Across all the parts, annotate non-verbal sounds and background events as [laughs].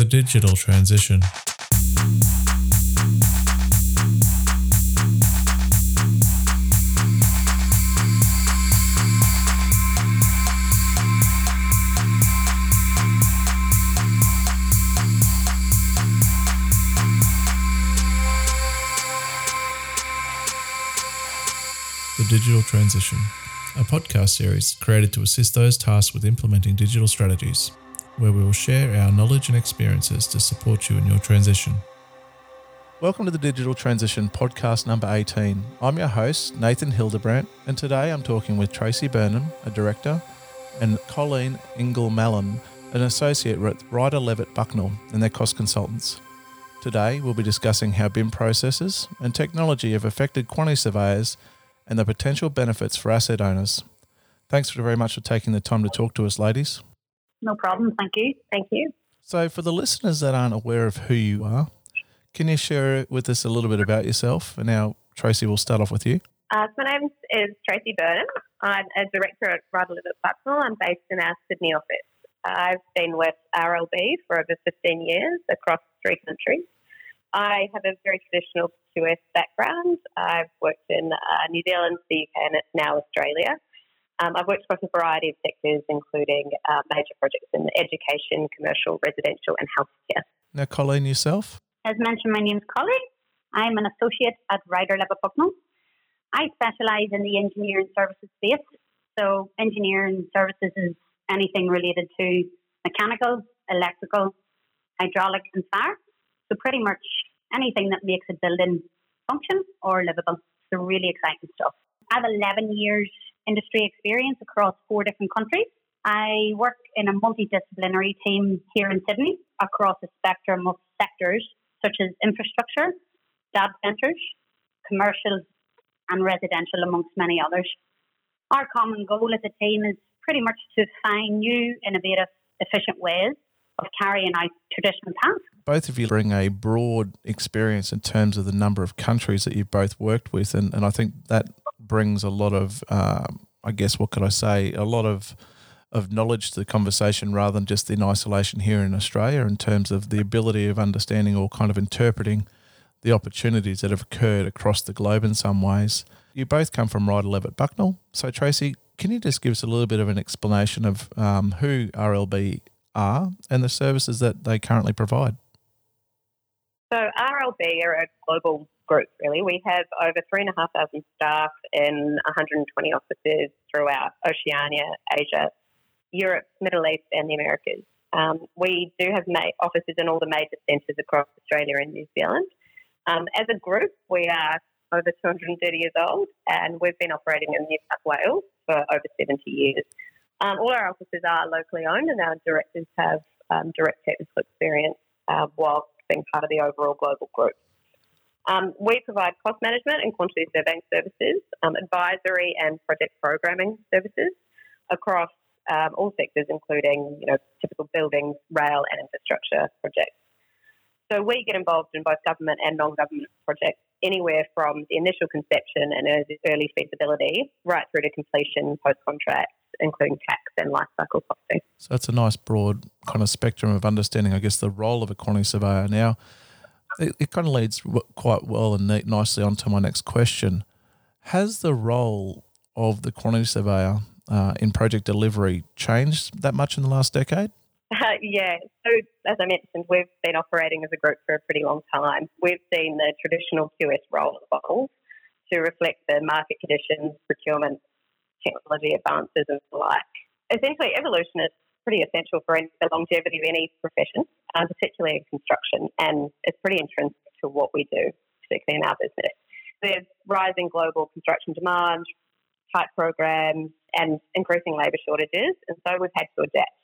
The digital transition. The Digital Transition, a podcast series created to assist those tasked with implementing digital strategies, where we will share our knowledge and experiences to support you in your transition. Welcome to the Digital Transition podcast number 18. I'm your host, Nathan Hildebrandt, and today I'm talking with Tracy Burnham, a director, and Colleen Engel Mallon, an associate with Rider Levett Bucknall and their cost consultants. Today we'll be discussing how BIM processes and technology have affected quantity surveyors and the potential benefits for asset owners. Thanks very much for taking the time to talk to us, ladies. No problem. Thank you. Thank you. So, for the listeners that aren't aware of who you are, can you share with us a little bit about yourself? And now, Tracy, we'll start off with you. Uh, so my name is Tracy Burnham. I'm a director at Rider Levett Bucknall. I'm based in our Sydney office. I've been with RLB for over 15 years across three countries. I have a very traditional QS background. I've worked in uh, New Zealand, the UK, and it's now Australia. Um, I've worked across a variety of sectors, including uh, major projects in education, commercial, residential, and healthcare. Now, Colleen, yourself? As mentioned, my name is Colleen. I'm an associate at Rider Levett Bucknall. I specialise in the engineering services space. So, engineering services is anything related to mechanical, electrical, hydraulic, and fire. So, pretty much anything that makes a building function or livable. So, really exciting stuff. I have 11 years industry experience across four different countries. I work in a multidisciplinary team here in Sydney across a spectrum of sectors such as infrastructure, data centres, commercial, and residential, amongst many others. Our common goal as a team is pretty much to find new, innovative, efficient ways of carrying out traditional tasks. Both of you bring a broad experience in terms of the number of countries that you've both worked with, and, and I think that brings a lot of, um, I guess, what could I say, a lot of of knowledge to the conversation rather than just in isolation here in Australia in terms of the ability of understanding or kind of interpreting the opportunities that have occurred across the globe in some ways. You both come from Rider Levett Bucknall. So, Tracy, can you just give us a little bit of an explanation of um, who RLB are and the services that they currently provide? So, RLB are a global group, really. We have over 3,500 staff in 120 offices throughout Oceania, Asia, Europe, Middle East, and the Americas. Um, we do have ma- offices in all the major centres across Australia and New Zealand. Um, as a group, we are over 230 years old, and we've been operating in New South Wales for over 70 years. Um, all our offices are locally owned, and our directors have um, direct technical experience uh, while being part of the overall global group. Um, we provide cost management and quantity surveying services, um, advisory and project programming services across um, all sectors, including you know typical buildings, rail, and infrastructure projects. So we get involved in both government and non-government projects, anywhere from the initial conception and early feasibility right through to completion post-contract, including tax and life cycle costing. So that's a nice broad kind of spectrum of understanding, I guess, the role of a quantity surveyor. Now, it, it kind of leads quite well and neat, nicely onto my next question. Has the role of the quantity surveyor uh, in project delivery changed that much in the last decade? Uh, [laughs] yeah. So, as I mentioned, we've been operating as a group for a pretty long time. We've seen the traditional QS role evolve to reflect the market conditions, procurement, technology advances, and the like. Essentially, evolution is pretty essential for the longevity of any profession, um, particularly in construction, and it's pretty intrinsic to what we do, particularly in our business. There's rising global construction demand, tight programs, and increasing labour shortages, and so we've had to adapt.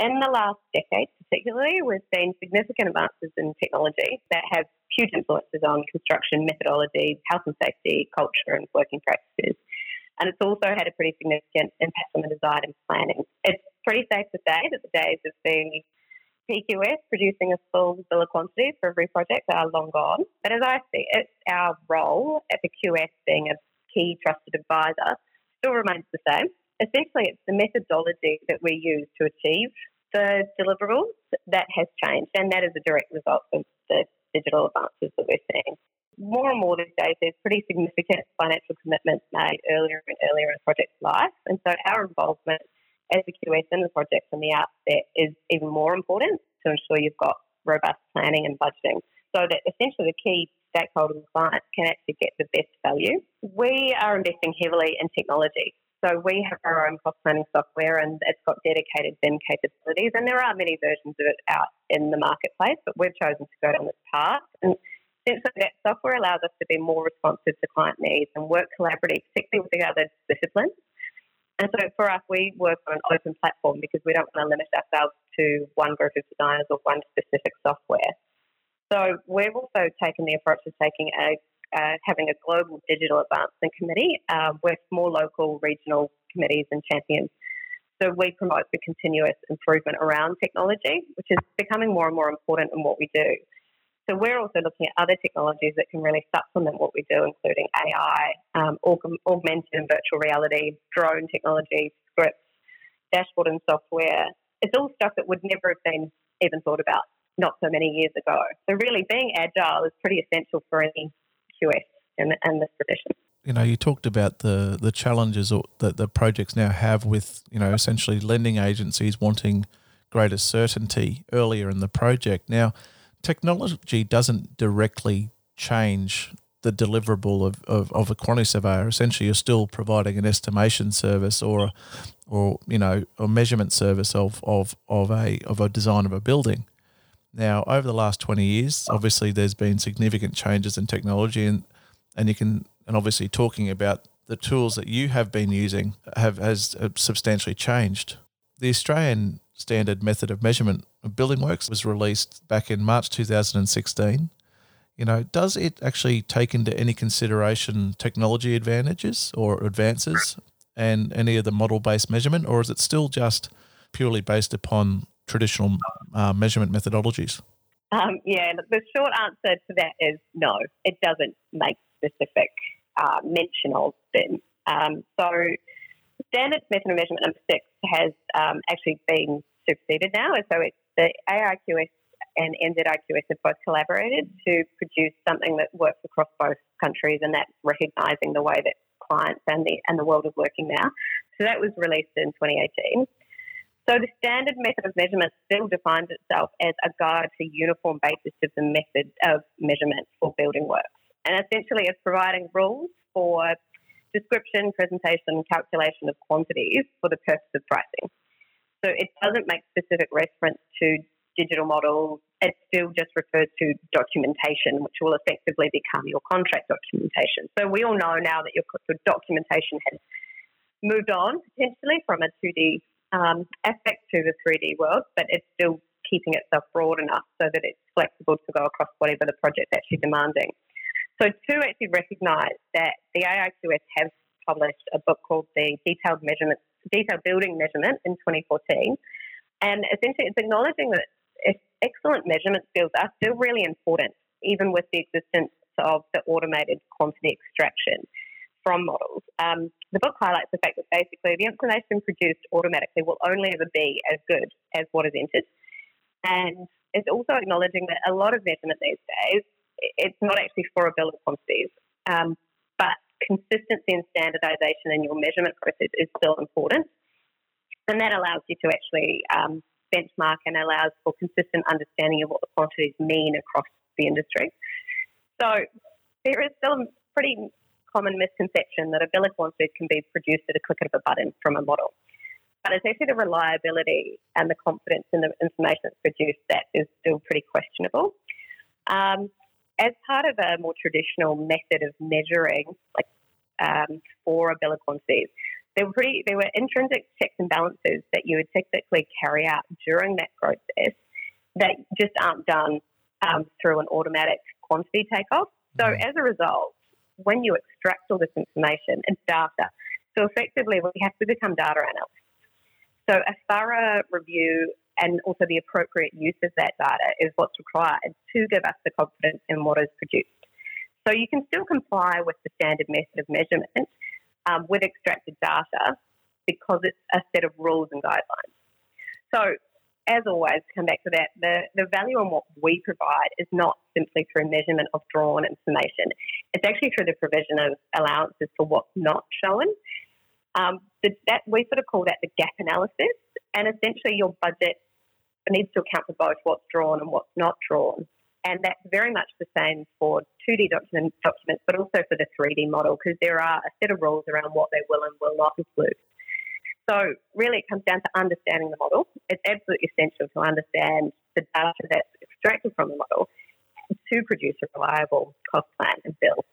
In the last decade, particularly, we've seen significant advances in technology that have huge influences on construction methodologies, health and safety, culture, and working practices. And it's also had a pretty significant impact on the design and planning. It's pretty safe to say that the days of the PQS producing a full bill of quantities for every project are long gone. But as I see it, our role at the QS being a key trusted advisor still remains the same. Essentially, it's the methodology that we use to achieve the deliverables, that has changed, and that is a direct result of the digital advances that we're seeing. More and more these days, there's pretty significant financial commitments made earlier and earlier in a project's life, and so our involvement as a QS in the project from the outset is even more important to ensure you've got robust planning and budgeting so that essentially the key stakeholders and clients can actually get the best value. We are investing heavily in technology. So we have our own cost planning software and it's got dedicated BIM capabilities and there are many versions of it out in the marketplace, but we've chosen to go down this path. And essentially that software allows us to be more responsive to client needs and work collaboratively, particularly with the other disciplines. And so for us, we work on an open platform because we don't want to limit ourselves to one group of designers or one specific software. So we've also taken the approach of taking a uh, having a global digital advancement committee uh, with more local, regional committees and champions. So we promote the continuous improvement around technology, which is becoming more and more important in what we do. So we're also looking at other technologies that can really supplement what we do, including AI, um, augmented and virtual reality, drone technology, scripts, dashboard and software. It's all stuff that would never have been even thought about not so many years ago. So really being agile is pretty essential for any QS in, in this tradition. You know, you talked about the, the challenges that the projects now have with, you know, essentially lending agencies wanting greater certainty earlier in the project. Now, technology doesn't directly change the deliverable of, of, of a quantity surveyor. Essentially, you're still providing an estimation service or, or you know, a measurement service of, of, of a of a design of a building. Now, over the last 20 years, obviously there's been significant changes in technology and, and you can, and obviously talking about the tools that you have been using have has uh, substantially changed. The Australian Standard Method of Measurement of Building Works was released back in March 2016. You know, does it actually take into any consideration technology advantages or advances and any of the model-based measurement, or is it still just purely based upon traditional uh, measurement methodologies? Um, yeah, the short answer to that is no. It doesn't make specific uh, mention of them. Um, so, standard method of measurement number six has um, actually been superseded now, and so it's the AIQS and NZIQS have both collaborated to produce something that works across both countries, and that's recognising the way that clients and the and the world is working now. So that was released in 2018. So the standard method of measurement still defines itself as a guide for uniform basis of the method of measurement for building works. And essentially it's providing rules for description, presentation, calculation of quantities for the purpose of pricing. So it doesn't make specific reference to digital models. It still just refers to documentation, which will effectively become your contract documentation. So we all know now that your, your documentation has moved on potentially from a 2D um, aspect to the 3D world, but it's still keeping itself broad enough so that it's flexible to go across whatever the project's actually demanding. So to actually recognise that the AIQS has published a book called the Detailed Measurement, Detailed Building Measurement in 2014, and essentially it's acknowledging that excellent measurement skills are still really important, even with the existence of the automated quantity extraction from models. Um, the book highlights the fact that basically the information produced automatically will only ever be as good as what is entered. And it's also acknowledging that a lot of measurement these days, it's not actually for a bill of quantities, um, consistency and standardization in your measurement process is still important. And that allows you to actually um, benchmark and allows for consistent understanding of what the quantities mean across the industry. So there is still a pretty common misconception that a bill of quantities can be produced at a click of a button from a model. But it's actually the reliability and the confidence in the information that's produced that is still pretty questionable. Um, as part of a more traditional method of measuring, like um, for a bill of quantities, there were pretty there were intrinsic checks and balances that you would typically carry out during that process that just aren't done um, through an automatic quantity takeoff. So mm. as a result, when you extract all this information, it's data. So effectively, we have to become data analysts. So a thorough review and also the appropriate use of that data is what's required to give us the confidence in what is produced. So you can still comply with the standard method of measurement um, with extracted data because it's a set of rules and guidelines. So as always, come back to that. The, the value in what we provide is not simply through measurement of drawn information. It's actually through the provision of allowances for what's not shown. Um, that we sort of call that the gap analysis, and essentially your budget needs to account for both what's drawn and what's not drawn. And that's very much the same for 2D document, documents, but also for the 3D model, because there are a set of rules around what they will and will not include. So really it comes down to understanding the model. It's absolutely essential to understand the data that's extracted from the model to produce a reliable cost plan and bill.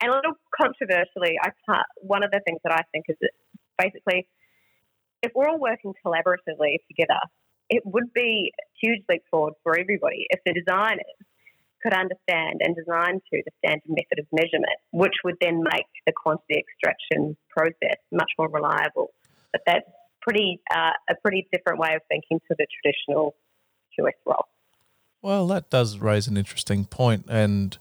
And a little controversially, I uh, one of the things that I think is that basically, if we're all working collaboratively together, it would be a huge leap forward for everybody if the designers could understand and design to the standard method of measurement, which would then make the quantity extraction process much more reliable but that's pretty uh, a pretty different way of thinking to the traditional QS role. Well, that does raise an interesting point, and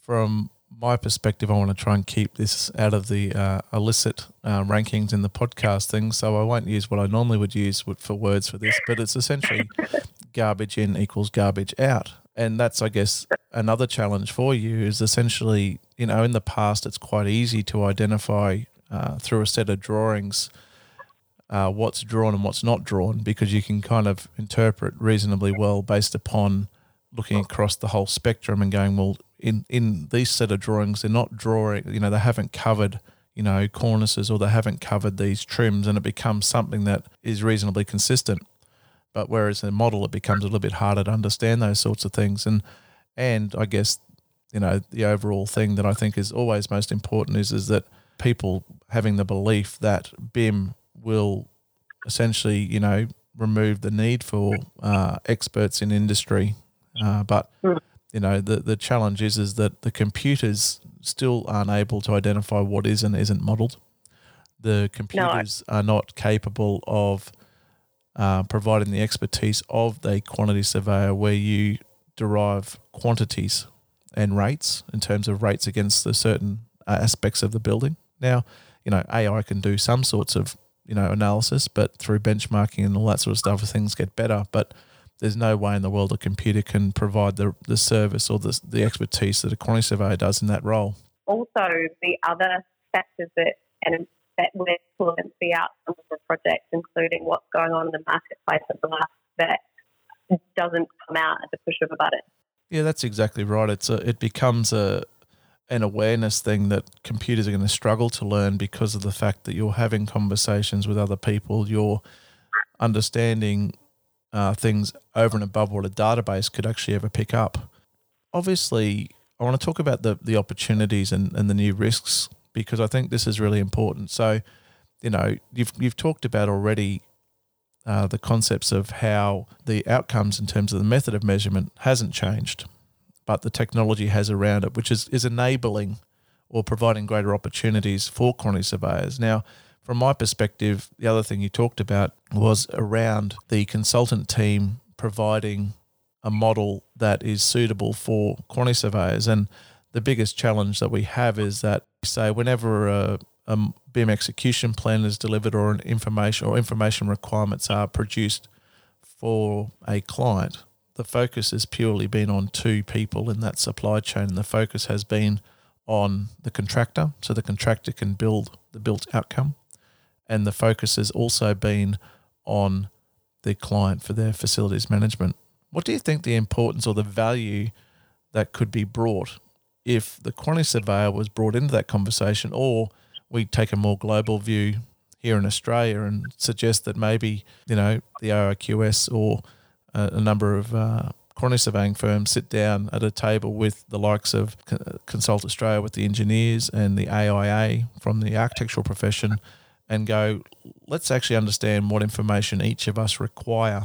from my perspective, I want to try and keep this out of the uh, illicit uh, rankings in the podcast thing. So I won't use what I normally would use for words for this, but it's essentially [laughs] garbage in equals garbage out. And that's, I guess, another challenge for you is essentially, you know, in the past, it's quite easy to identify uh, through a set of drawings uh, what's drawn and what's not drawn because you can kind of interpret reasonably well based upon looking across the whole spectrum and going, well, in, in these set of drawings, they're not drawing, you know, they haven't covered, you know, cornices or they haven't covered these trims and it becomes something that is reasonably consistent. But whereas in a model, it becomes a little bit harder to understand those sorts of things. And, and I guess, you know, the overall thing that I think is always most important is, is that people having the belief that BIM will essentially, you know, remove the need for uh, experts in industry. Uh, but you know, the the challenge is is that the computers still aren't able to identify what is and isn't modelled. The computers no. are not capable of uh, providing the expertise of the quantity surveyor, where you derive quantities and rates in terms of rates against the certain uh, aspects of the building. Now, you know, AI can do some sorts of you know analysis, but through benchmarking and all that sort of stuff, things get better. But there's no way in the world a computer can provide the the service or the the expertise that a quantity surveyor does in that role. Also, the other factors that and that would influence the outcome of the project, including what's going on in the marketplace at the last that doesn't come out at the push of a button. Yeah, that's exactly right. It's a, it becomes a an awareness thing that computers are going to struggle to learn because of the fact that you're having conversations with other people, you're understanding uh, things over and above what a database could actually ever pick up. Obviously, I want to talk about the, the opportunities and, and the new risks because I think this is really important. So, you know, you've, you've talked about already uh, the concepts of how the outcomes in terms of the method of measurement hasn't changed but the technology has around it, which is, is enabling or providing greater opportunities for quantity surveyors. Now, from my perspective, the other thing you talked about was around the consultant team providing a model that is suitable for quantity surveyors. And the biggest challenge that we have is that, say, whenever a, a BIM execution plan is delivered or an information or information requirements are produced for a client, the focus has purely been on two people in that supply chain. And the focus has been on the contractor, so the contractor can build the built outcome. And the focus has also been on the client for their facilities management. What do you think the importance or the value that could be brought if the quantity surveyor was brought into that conversation, or we take a more global view here in Australia and suggest that maybe, you know, the AIQS or a, a number of uh, quantity surveying firms sit down at a table with the likes of Consult Australia with the engineers and the AIA from the architectural profession and go, let's actually understand what information each of us require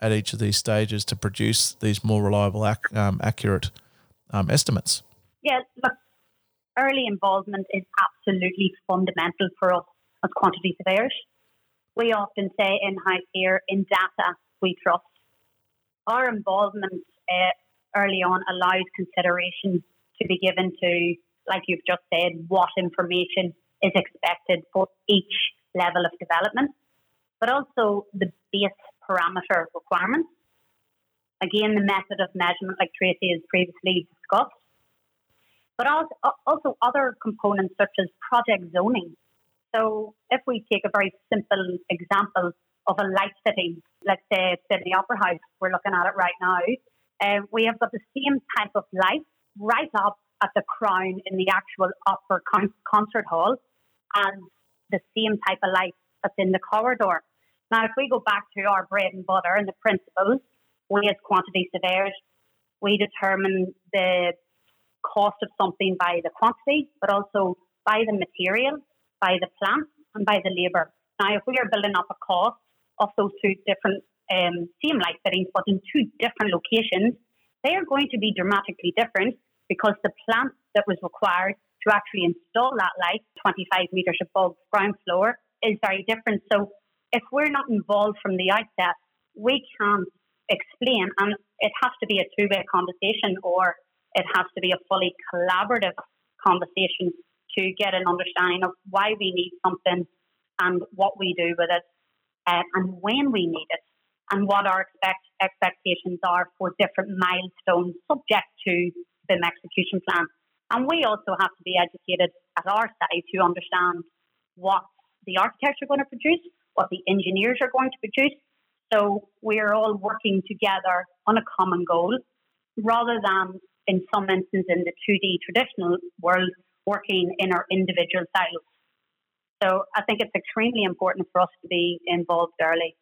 at each of these stages to produce these more reliable, ac- um, accurate um, estimates. Yeah, look, early involvement is absolutely fundamental for us as quantity surveyors. We often say in house here, in data, we trust. Our involvement uh, early on allows consideration to be given to, like you've just said, what information is expected for each level of development, but also the base parameter requirements. Again, the method of measurement, like Tracy has previously discussed, but also, also other components such as project zoning. So, if we take a very simple example of a light fitting, let's say Sydney Opera House, we're looking at it right now, uh, we have got the same type of light right up at the crown in the actual opera con- concert hall and the same type of light that's in the corridor. Now, if we go back to our bread and butter and the principles, we as quantity surveyors, we determine the cost of something by the quantity, but also by the material, by the plant, and by the labour. Now, if we are building up a cost of those two different um, same light fittings, but in two different locations, they are going to be dramatically different because the plant that was required to actually install that light 25 metres above ground floor is very different. So if we're not involved from the outset, we can't explain, and it has to be a two way conversation or it has to be a fully collaborative conversation to get an understanding of why we need something and what we do with it uh, and when we need it and what our expect- expectations are for different milestones subject to the execution plan. And we also have to be educated at our side to understand what the architects are going to produce, what the engineers are going to produce. So we're all working together on a common goal rather than in some instances in the 2D traditional world working in our individual silos. So I think it's extremely important for us to be involved early.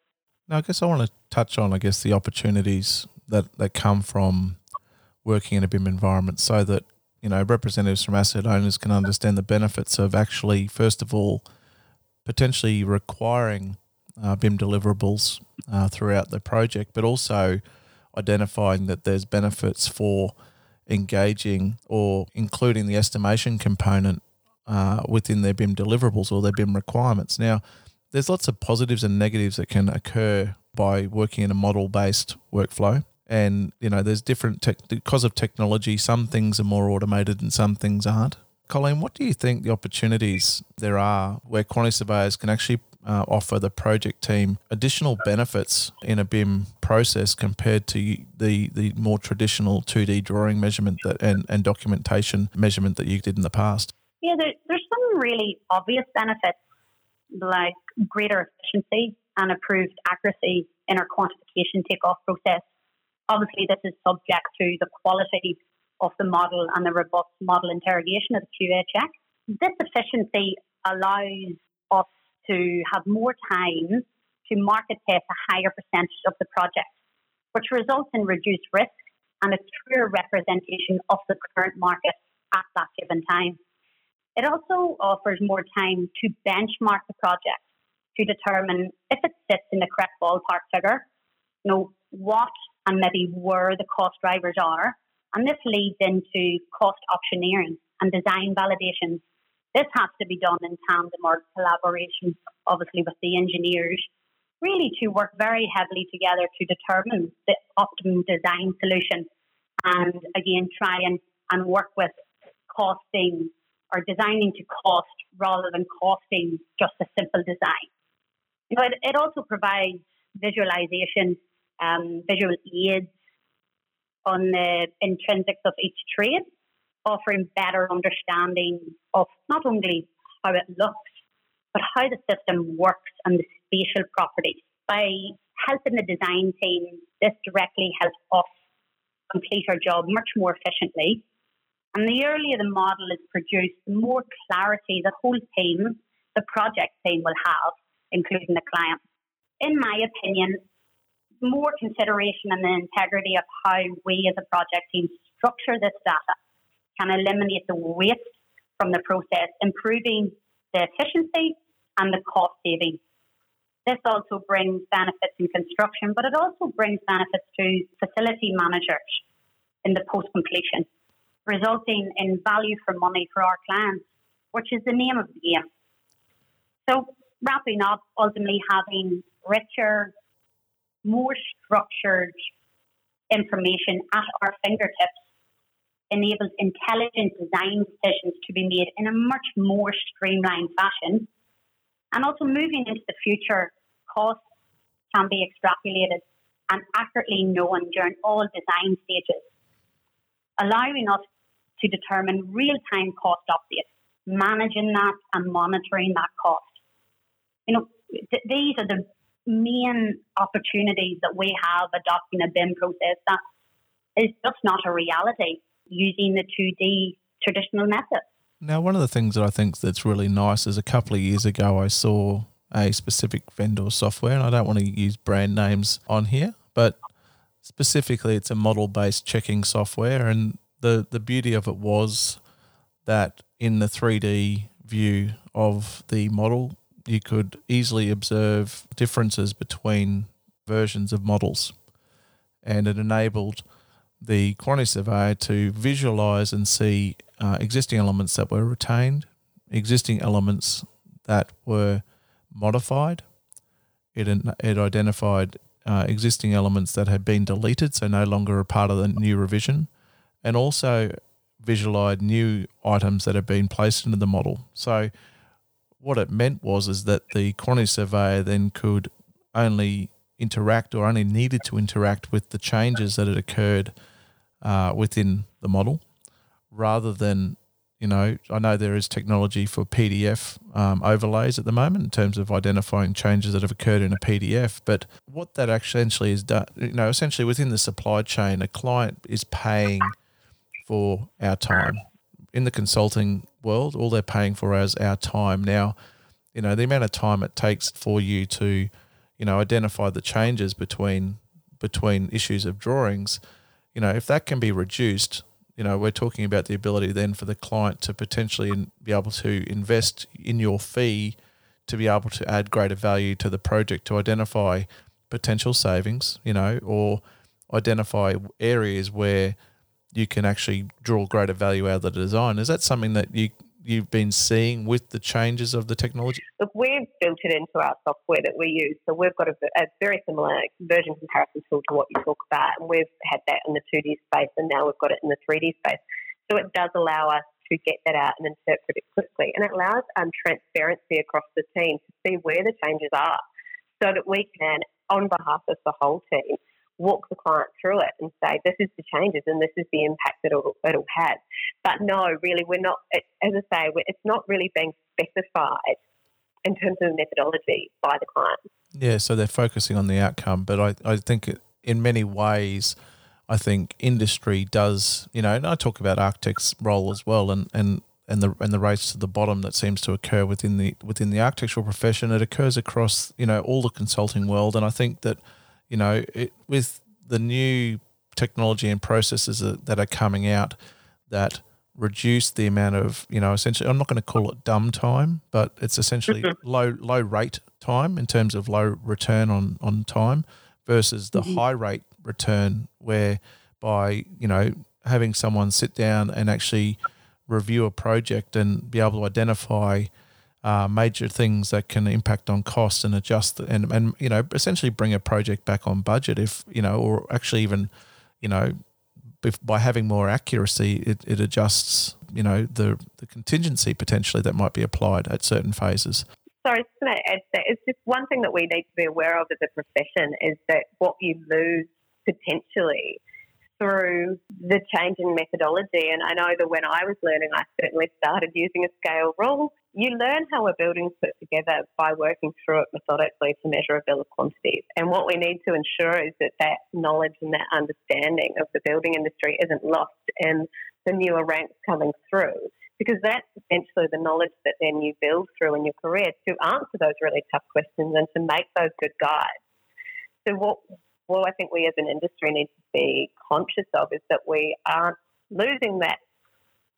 Now, I guess I want to touch on, I guess, the opportunities that, that come from working in a BIM environment so that, you know, representatives from asset owners can understand the benefits of actually, first of all, potentially requiring uh, BIM deliverables uh, throughout the project, but also identifying that there's benefits for engaging or including the estimation component uh, within their BIM deliverables or their BIM requirements. Now, there's lots of positives and negatives that can occur by working in a model based workflow. And, you know, there's different, tech, because of technology, some things are more automated and some things aren't. Colleen, what do you think the opportunities there are where quantity surveyors can actually uh, offer the project team additional benefits in a BIM process compared to the, the more traditional 2D drawing measurement that, and, and documentation measurement that you did in the past? Yeah, there, there's some really obvious benefits like greater efficiency and improved accuracy in our quantification takeoff process. Obviously, this is subject to the quality of the model and the robust model interrogation of the QA check. This efficiency allows us to have more time to market test a higher percentage of the project, which results in reduced risk and a truer representation of the current market at that given time. It also offers more time to benchmark the project to determine if it sits in the correct ballpark figure, you know, what and maybe where the cost drivers are. And this leads into cost optioneering and design validations. This has to be done in tandem or collaboration, obviously, with the engineers, really to work very heavily together to determine the optimum design solution and again try and, and work with costing or designing to cost rather than costing just a simple design. You know, it, it also provides visualization, um, visual aids on the intrinsics of each trade, offering better understanding of not only how it looks, but how the system works and the spatial properties. By helping the design team, this directly helps us complete our job much more efficiently. And the earlier the model is produced, the more clarity the whole team, the project team, will have including the client. In my opinion, more consideration and the integrity of how we as a project team structure this data can eliminate the waste from the process, improving the efficiency and the cost saving. This also brings benefits in construction, but it also brings benefits to facility managers in the post completion, resulting in value for money for our clients, which is the name of the game. So wrapping up, ultimately having richer, more structured information at our fingertips enables intelligent design decisions to be made in a much more streamlined fashion. And also moving into the future, costs can be extrapolated and accurately known during all design stages, allowing us to determine real time cost updates, managing that and monitoring that cost. You know, th- these are the main opportunities that we have adopting a BIM process that is just not a reality using the 2D traditional method. Now, one of the things that I think that's really nice is a couple of years ago I saw a specific vendor software, and I don't want to use brand names on here, but specifically it's a model based checking software. And the, the beauty of it was that in the 3D view of the model, you could easily observe differences between versions of models. And it enabled the quantity surveyor to visualize and see uh, existing elements that were retained, existing elements that were modified. It, it identified uh, existing elements that had been deleted, so no longer a part of the new revision, and also visualized new items that had been placed into the model. So what it meant was is that the quantity surveyor then could only interact or only needed to interact with the changes that had occurred uh, within the model rather than you know i know there is technology for pdf um, overlays at the moment in terms of identifying changes that have occurred in a pdf but what that essentially is done you know essentially within the supply chain a client is paying for our time. In the consulting world, all they're paying for is our time. Now, you know, the amount of time it takes for you to, you know, identify the changes between between issues of drawings, you know, if that can be reduced, you know, we're talking about the ability then for the client to potentially be able to invest in your fee to be able to add greater value to the project to identify potential savings, you know, or identify areas where you can actually draw greater value out of the design. Is that something that you you've been seeing with the changes of the technology? Look, we've built it into our software that we use. So we've got a, a, very similar version comparison tool to what you talk about, and we've had that in the 2D space, and now we've got it in the 3D space. So it does allow us to get that out and interpret it quickly, and it allows um, transparency across the team to see where the changes are, so that we can, on behalf of the whole team, walk the client through it and say, this is the changes and this is the impact that it'll, it'll have. But no, really, we're not, it, as I say, it's not really being specified in terms of methodology by the client. Yeah, so they're focusing on the outcome. But I, I think in many ways, I think industry does, you know, and I talk about architects' role as well, and, and and the and the race to the bottom that seems to occur within the within the architectural profession. It occurs across you know all the consulting world, and I think that you know, it, with the new technology and processes that, that are coming out that reduce the amount of, you know, essentially, I'm not going to call it dumb time, but it's essentially mm-hmm. [laughs] low low rate time in terms of low return on on time versus the mm-hmm. high rate return, where by you know having someone sit down and actually review a project and be able to identify uh, major things that can impact on cost and adjust and, and you know essentially bring a project back on budget if you know or actually even you know by having more accuracy it, it adjusts you know the the contingency potentially that might be applied at certain phases sorry just to add that it's just one thing that we need to be aware of as a profession is that what you lose potentially through the change in methodology. And I know that when I was learning, I certainly started using a scale rule you learn how a building's put together by working through it methodically to measure a bill of quantities. And what we need to ensure is that that knowledge and that understanding of the building industry isn't lost in the newer ranks coming through. Because that's essentially the knowledge that then you build through in your career to answer those really tough questions and to make those good guides. So what what I think we as an industry need to be conscious of is that we aren't losing that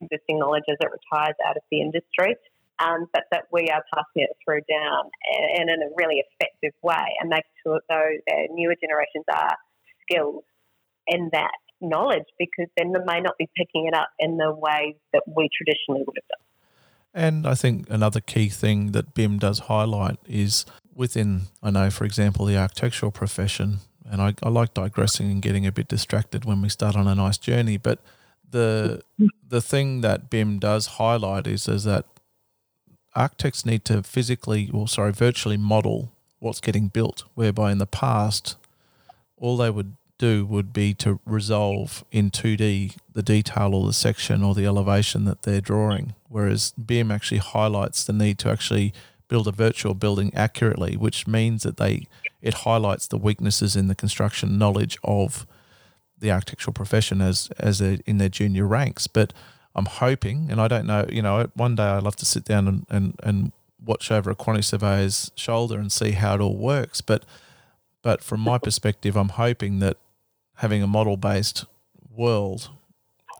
existing knowledge as it retires out of the industry um, but that we are passing it through down and, and in a really effective way and making sure that those newer generations are skilled in that knowledge because then they may not be picking it up in the ways that we traditionally would have done. And I think another key thing that BIM does highlight is within, I know, for example, the architectural profession, and I, I like digressing and getting a bit distracted when we start on a nice journey, but the the thing that BIM does highlight is is that architects need to physically, or sorry, virtually model what's getting built. Whereby in the past, all they would do would be to resolve in 2D the detail or the section or the elevation that they're drawing. Whereas BIM actually highlights the need to actually build a virtual building accurately, which means that they it highlights the weaknesses in the construction knowledge of the architectural profession as as in their junior ranks. But I'm hoping, and I don't know, you know, one day I'd love to sit down and, and, and watch over a quantity surveyor's shoulder and see how it all works. But but from my [laughs] perspective, I'm hoping that having a model based world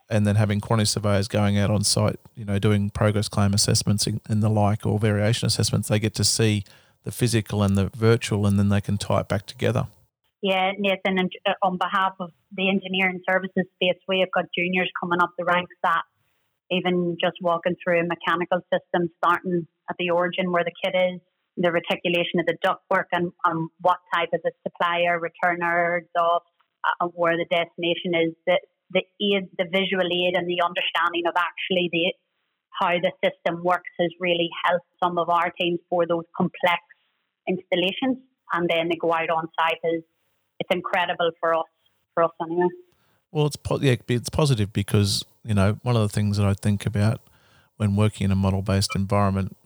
and then having quantity surveyors going out on site, you know, doing progress claim assessments and the like or variation assessments, they get to see the physical and the virtual and then they can tie it back together. Yeah, Nathan, and uh, on behalf of the engineering services space, we have got juniors coming up the ranks that even just walking through a mechanical system, starting at the origin where the kit is, the reticulation of the ductwork and, and what type of a supplier, returner, exhaust, uh, where the destination is, the, the aid, the visual aid and the understanding of actually the how the system works has really helped some of our teams for those complex installations. And then they go out on site is it's incredible for us, for us anyway. Well, it's po- yeah, it's positive because you know one of the things that I think about when working in a model-based environment,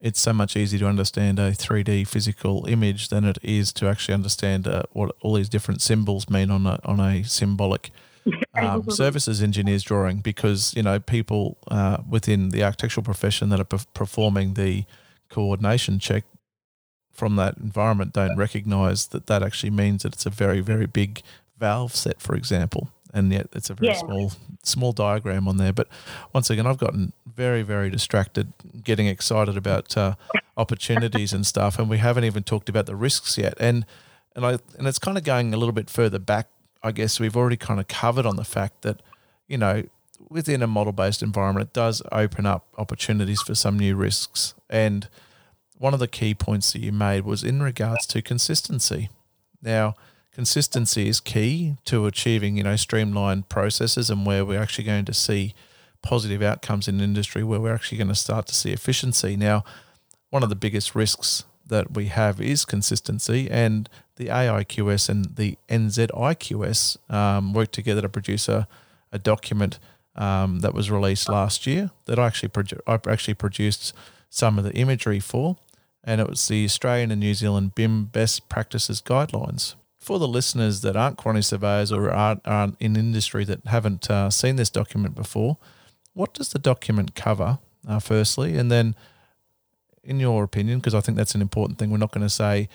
it's so much easier to understand a 3D physical image than it is to actually understand uh, what all these different symbols mean on a on a symbolic [laughs] um, services engineer's drawing because you know people uh, within the architectural profession that are performing the coordination check from that environment don't recognize that that actually means that it's a very very big valve set for example and yet it's a very yeah. small small diagram on there but once again i've gotten very very distracted getting excited about uh, opportunities and stuff and we haven't even talked about the risks yet and and i and it's kind of going a little bit further back i guess we've already kind of covered on the fact that you know within a model based environment it does open up opportunities for some new risks and one of the key points that you made was in regards to consistency. Now, consistency is key to achieving, you know, streamlined processes and where we're actually going to see positive outcomes in industry where we're actually going to start to see efficiency. Now, one of the biggest risks that we have is consistency, and the AIQS and the NZIQS um, worked together to produce a, a document um, that was released last year that I actually produ- I actually produced some of the imagery for and it was the Australian and New Zealand BIM Best Practices Guidelines. For the listeners that aren't quantity surveyors or aren't, aren't in industry that haven't uh, seen this document before, what does the document cover, uh, firstly? And then, in your opinion, because I think that's an important thing, we're not going to say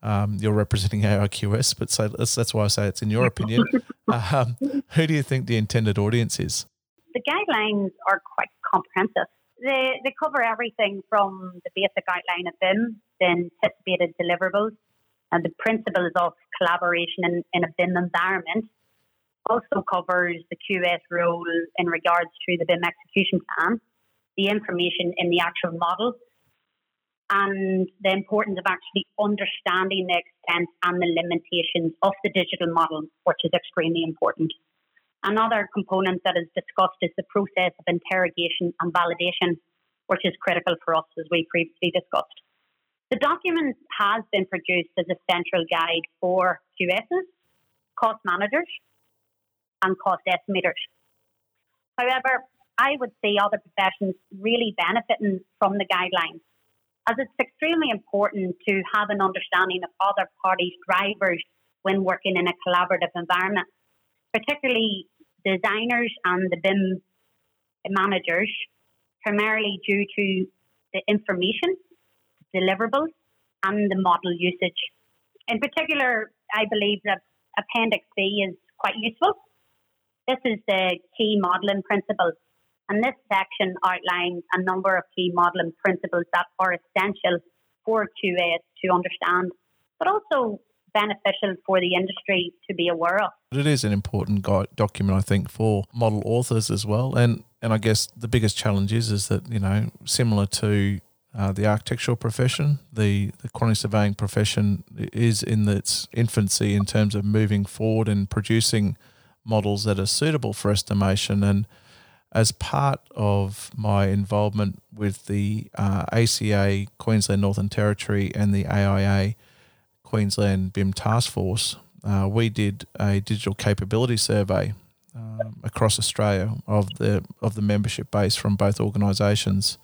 um, you're representing AIQS, but so that's, that's why I say it's in your opinion. [laughs] um, who do you think the intended audience is? The guidelines are quite comprehensive they, they cover everything from the basic outline of BIM, the anticipated deliverables, and the principles of collaboration in, in a BIM environment. Also covers the QS role in regards to the BIM execution plan, the information in the actual model, and the importance of actually understanding the extent and the limitations of the digital model, which is extremely important. Another component that is discussed is the process of interrogation and validation, which is critical for us as we previously discussed. The document has been produced as a central guide for QSs, cost managers, and cost estimators. However, I would see other professions really benefiting from the guidelines, as it's extremely important to have an understanding of other parties' drivers when working in a collaborative environment, particularly designers and the BIM managers, primarily due to the information, deliverables, and the model usage. In particular, I believe that Appendix B is quite useful. This is the key modelling principles, and this section outlines a number of key modelling principles that are essential for QAs to understand, but also beneficial for the industry to be aware of. It is an important guide, document, I think, for model authors as well. And and I guess the biggest challenge is is that you know similar to uh, the architectural profession, the the quantity surveying profession is in its infancy in terms of moving forward and producing models that are suitable for estimation and as part of my involvement with the uh, ACA, Queensland Northern Territory, and the AIA, Queensland BIM Task Force, uh, we did a digital capability survey um, across Australia of the of the membership base from both organisations.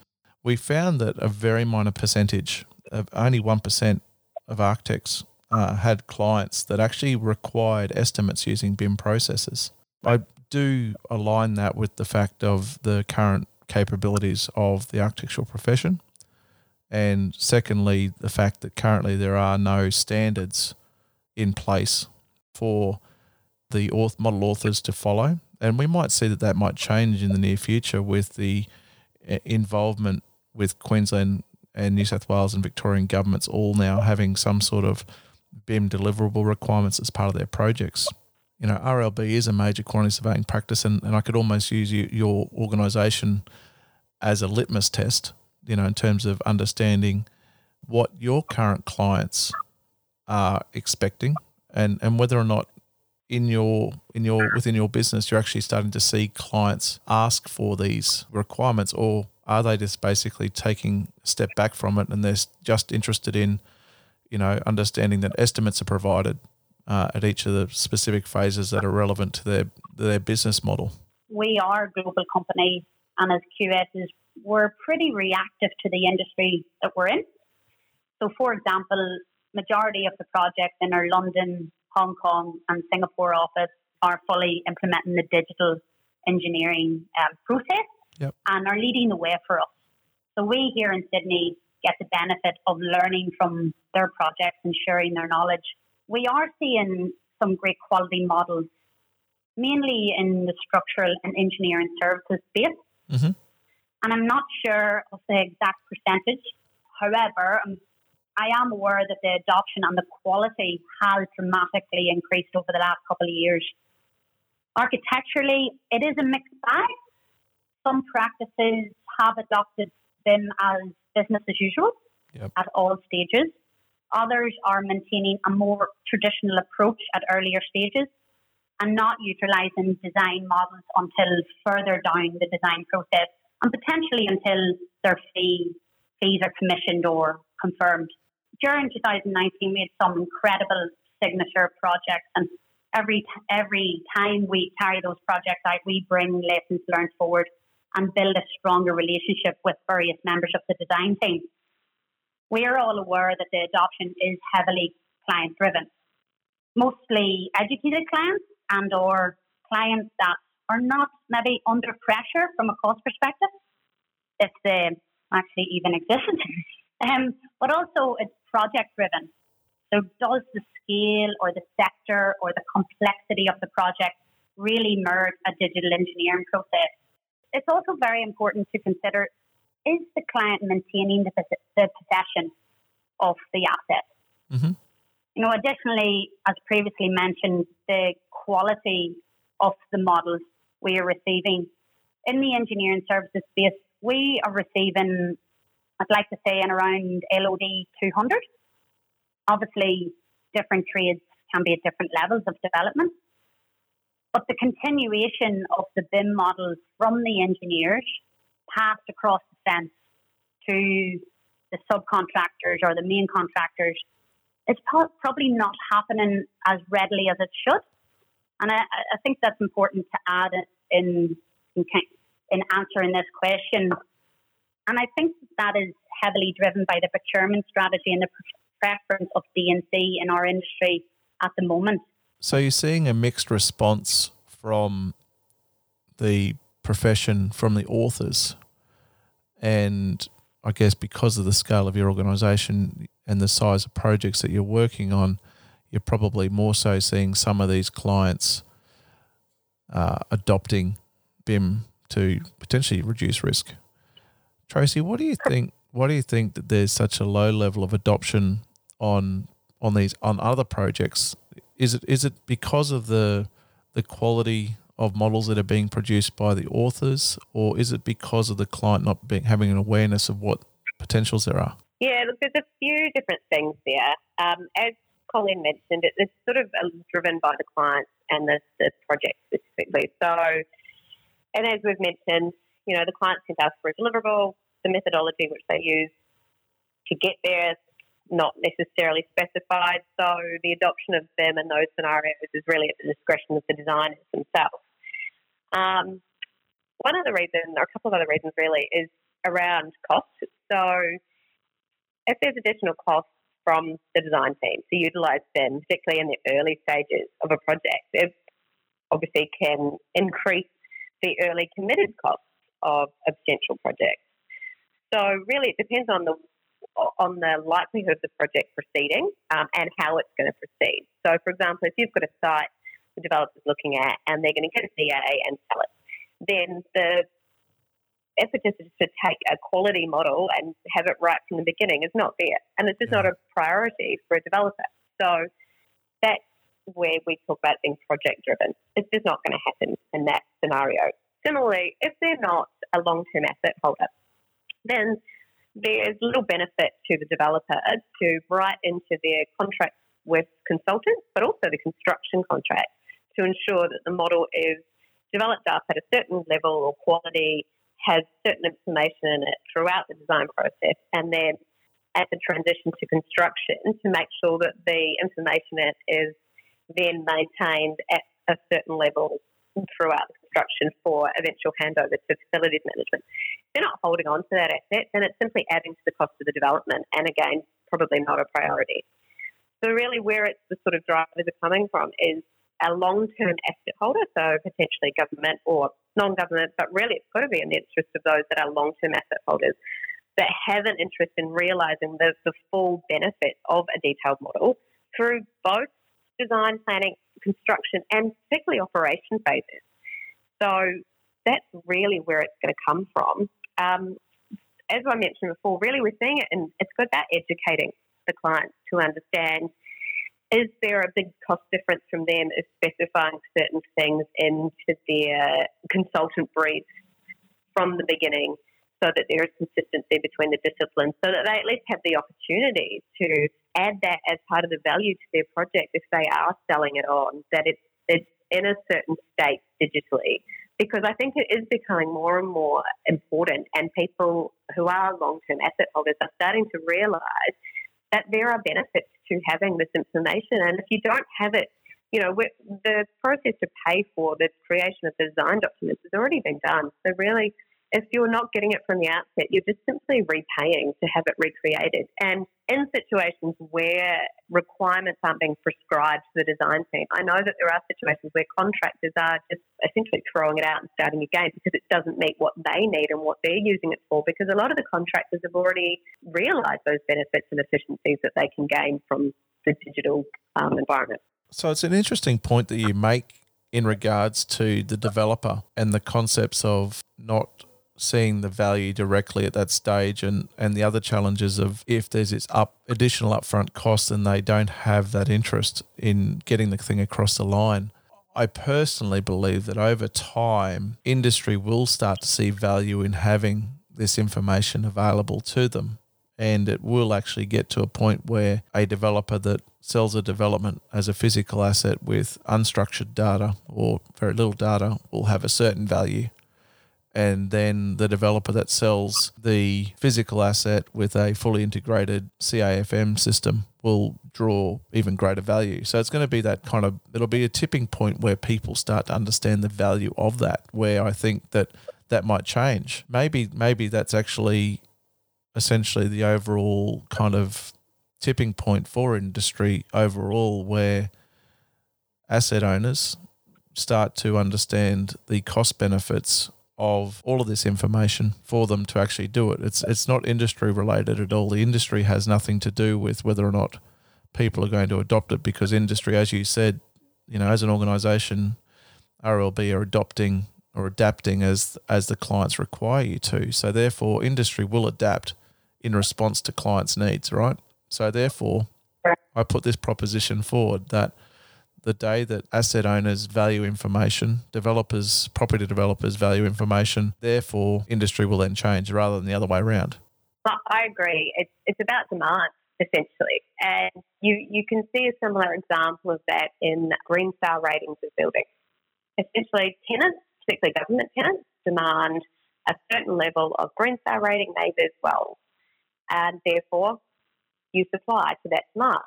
We found that a very minor percentage of only one percent of architects uh, had clients that actually required estimates using BIM processes. I do align that with the fact of the current capabilities of the architectural profession. And secondly, the fact that currently there are no standards in place for the model authors to follow. And we might see that that might change in the near future with the uh, involvement with Queensland and New South Wales and Victorian governments all now having some sort of BIM deliverable requirements as part of their projects. You know, RLB is a major quantity surveying practice, and, and I could almost use you, your organisation as a litmus test, you know, in terms of understanding what your current clients are expecting and, and whether or not in your in your within your business you're actually starting to see clients ask for these requirements or are they just basically taking a step back from it and they're just interested in you know, understanding that estimates are provided uh, at each of the specific phases that are relevant to their their business model. We are a global company, and as QSs, we're pretty reactive to the industry that we're in. So, for example, majority of the projects in our London, Hong Kong, and Singapore office are fully implementing the digital engineering um, process yep. and are leading the way for us. So we here in Sydney get the benefit of learning from their projects and sharing their knowledge. We are seeing some great quality models, mainly in the structural and engineering services space. Mm-hmm. And I'm not sure of the exact percentage. However, um, I am aware that the adoption and the quality has dramatically increased over the last couple of years. Architecturally, it is a mixed bag. Some practices have adopted them as business as usual yep. at all stages. Others are maintaining a more traditional approach at earlier stages and not utilising design models until further down the design process and potentially until their fee, fees are commissioned or confirmed. During 2019, we had some incredible signature projects, and every every time we carry those projects out, we bring lessons learned forward and build a stronger relationship with various members of the design team. We are all aware that the adoption is heavily client driven. Mostly educated clients and or clients that are not maybe under pressure from a cost perspective, if they actually even exist. [laughs] um, but also it's project driven. So does the scale or the sector or the complexity of the project really merge a digital engineering process? It's also very important to consider is the client maintaining the, the possession of the asset? Mm-hmm. You know, additionally, as previously mentioned, the quality of the models we are receiving in the engineering services space, we are receiving, I'd like to say, in around LOD 200. Obviously, different trades can be at different levels of development. But the continuation of the BIM models from the engineers passed across the fence to the subcontractors or the main contractors is probably not happening as readily as it should. And I, I think that's important to add in, in, in answering this question. And I think that is heavily driven by the procurement strategy and the preference of D&C in our industry at the moment. So you're seeing a mixed response from the profession, from the authors, and I guess because of the scale of your organisation and the size of projects that you're working on, you're probably more so seeing some of these clients uh, adopting BIM to potentially reduce risk. Tracy, what do you think? Why do you think that there's such a low level of adoption on on these on other projects is it is it because of the the quality of models that are being produced by the authors, or is it because of the client not being having an awareness of what potentials there are? Yeah, look, there's a few different things there. Um, as Colleen mentioned, it, it's sort of uh, driven by the client and the, the project specifically. So, and as we've mentioned, you know, the clients can ask for a deliverable, the methodology which they use to get there not necessarily specified. So the adoption of them in those scenarios is really at the discretion of the designers themselves. Um, one other reason, or a couple of other reasons really, is around cost. So if there's additional costs from the design team to utilise them, particularly in the early stages of a project, it obviously can increase the early committed costs of a potential project. So really, it depends on the on the likelihood of the project proceeding um, and how it's going to proceed. So, for example, if you've got a site the developer's looking at and they're going to get a DA and sell it, then the impetus to take a quality model and have it right from the beginning is not there. And it's just not a priority for a developer. So that's where we talk about being project driven. It's just not going to happen in that scenario. Similarly, if they're not a long term asset holder, then there's little benefit to the developer to write into their contract with consultants, but also the construction contract to ensure that the model is developed up at a certain level or quality, has certain information in it throughout the design process, and then at the transition to construction to make sure that the information is then maintained at a certain level throughout the construction for eventual handover to facilities management. They're not holding on to that asset, then it's simply adding to the cost of the development, and again, probably not a priority. So, really, where it's the sort of drivers are coming from is a long term asset holder, so potentially government or non government, but really it's got to be in the interest of those that are long term asset holders that have an interest in realising the, the full benefit of a detailed model through both design, planning, construction, and particularly operation phases. So that's really where it's going to come from. Um, as I mentioned before, really we're seeing it, and it's good about educating the clients to understand is there a big cost difference from them is specifying certain things into their consultant brief from the beginning so that there is consistency between the disciplines so that they at least have the opportunity to add that as part of the value to their project if they are selling it on, that it's, it's in a certain state digitally. Because I think it is becoming more and more important, and people who are long term asset holders are starting to realise that there are benefits to having this information. And if you don't have it, you know, the process to pay for the creation of the design documents has already been done. So really, if you're not getting it from the outset, you're just simply repaying to have it recreated. And in situations where requirements aren't being prescribed to the design team, I know that there are situations where contractors are just essentially throwing it out and starting again because it doesn't meet what they need and what they're using it for. Because a lot of the contractors have already realised those benefits and efficiencies that they can gain from the digital um, environment. So it's an interesting point that you make in regards to the developer and the concepts of not seeing the value directly at that stage and, and the other challenges of if there's this up additional upfront cost and they don't have that interest in getting the thing across the line. I personally believe that over time, industry will start to see value in having this information available to them. And it will actually get to a point where a developer that sells a development as a physical asset with unstructured data or very little data will have a certain value and then the developer that sells the physical asset with a fully integrated CAFM system will draw even greater value. So it's going to be that kind of it'll be a tipping point where people start to understand the value of that where I think that that might change. Maybe maybe that's actually essentially the overall kind of tipping point for industry overall where asset owners start to understand the cost benefits of all of this information for them to actually do it. It's it's not industry related at all. The industry has nothing to do with whether or not people are going to adopt it because industry, as you said, you know, as an organisation, RLB are adopting or adapting as as the clients require you to. So therefore, industry will adapt in response to clients' needs, right? So therefore, I put this proposition forward that the day that asset owners value information, developers, property developers value information, therefore industry will then change rather than the other way around. I agree. It's, it's about demand, essentially. And you, you can see a similar example of that in Green Star ratings of buildings. Essentially, tenants, particularly government tenants, demand a certain level of Green Star rating, as well. And therefore, you supply to that demand.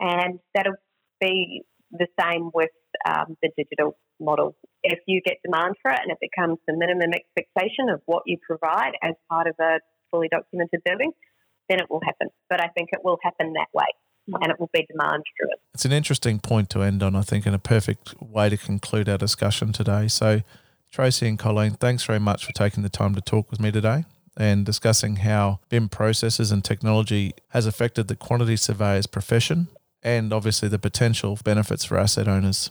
And that'll be the same with um, the digital model. If you get demand for it and it becomes the minimum expectation of what you provide as part of a fully documented building, then it will happen. But I think it will happen that way and it will be demand driven. It's an interesting point to end on, I think, and a perfect way to conclude our discussion today. So, Tracy and Colleen, thanks very much for taking the time to talk with me today and discussing how BIM processes and technology has affected the quantity surveyor's profession and obviously the potential benefits for asset owners.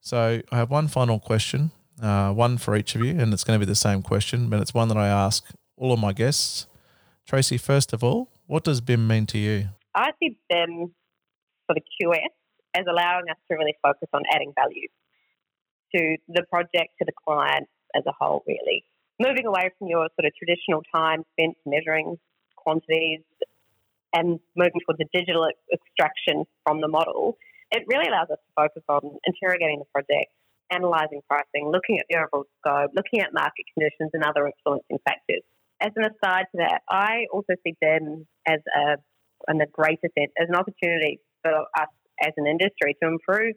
So, I have one final question, uh, one for each of you, and it's going to be the same question, but it's one that I ask all of my guests. Tracy, first of all, what does BIM mean to you? I see BIM for the QS as allowing us to really focus on adding value to the project, to the client as a whole, really. Moving away from your sort of traditional time spent measuring quantities and moving towards a digital extraction from the model, it really allows us to focus on interrogating the project, analysing pricing, looking at the overall scope, looking at market conditions and other influencing factors as an aside to that, I also see them as a, in a greater sense, as an opportunity for us as an industry to improve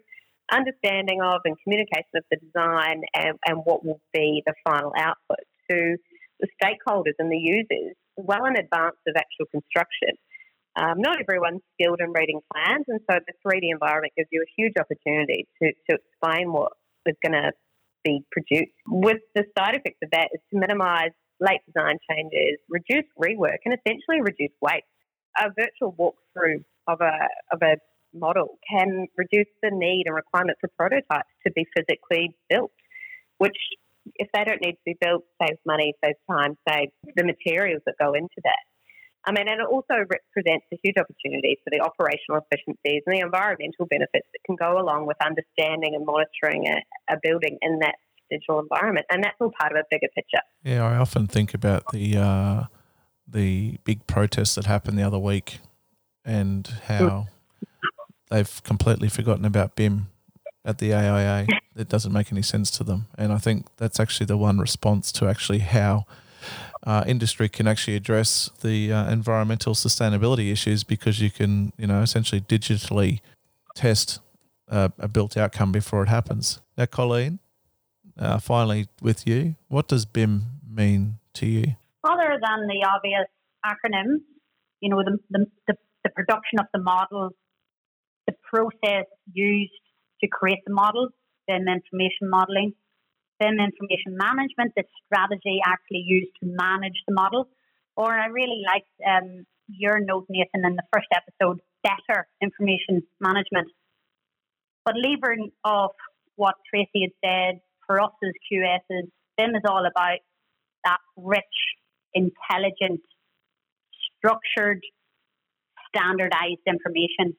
understanding of and communication of the design and, and what will be the final output to the stakeholders and the users well in advance of actual construction. Um, not everyone's skilled in reading plans, and so the 3D environment gives you a huge opportunity to, to explain what is going to be produced. With the side effects of that is to minimise late design changes, reduce rework, and essentially reduce waste. A virtual walkthrough of a, of a model can reduce the need and requirement for prototypes to be physically built, which, if they don't need to be built, saves money, saves time, saves the materials that go into that. I mean, and it also represents a huge opportunity for the operational efficiencies and the environmental benefits that can go along with understanding and monitoring a, a building in that digital environment, and that's all part of a bigger picture. Yeah, I often think about the uh, the big protests that happened the other week, and how they've completely forgotten about BIM at the AIA. [laughs] It doesn't make any sense to them, and I think that's actually the one response to actually how. Uh, industry can actually address the uh, environmental sustainability issues because you can, you know, essentially digitally test uh, a built outcome before it happens. Now, Colleen, uh, finally with you, what does BIM mean to you? Other than the obvious acronyms, you know, the, the, the, the production of the model, the process used to create the model, building information modeling, building information management, the strategy actually used to manage the model. Or I really liked um, your note, Nathan, in the first episode, better information management. But leaving off what Tracy had said, for us as QSs, BIM is all about that rich, intelligent, structured, standardized information.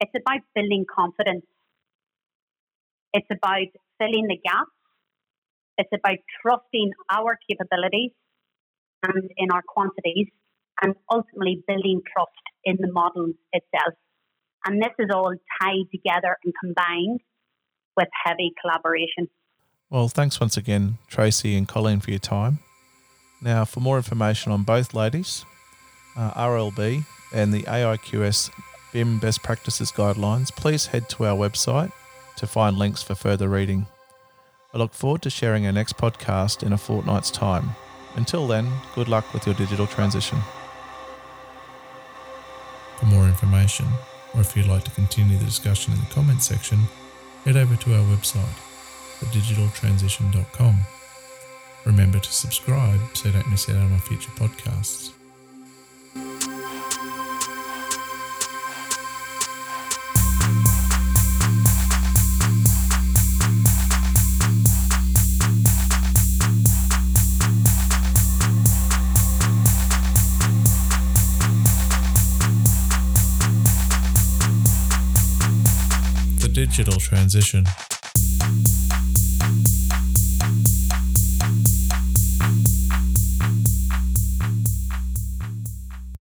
It's about building confidence. It's about filling the gaps. It's about trusting our capabilities and in our quantities and ultimately building trust in the model itself. And this is all tied together and combined with heavy collaboration. Well, thanks once again, Tracy and Colleen, for your time. Now, for more information on both ladies, uh, RLB, and the AIQS BIM Best Practices Guidelines, please head to our website to find links for further reading. I look forward to sharing our next podcast in a fortnight's time. Until then, good luck with your digital transition. For more information, or if you'd like to continue the discussion in the comments section, head over to our website thedigitaltransition.com. Remember to subscribe so you don't miss out on our future podcasts. Digital Transition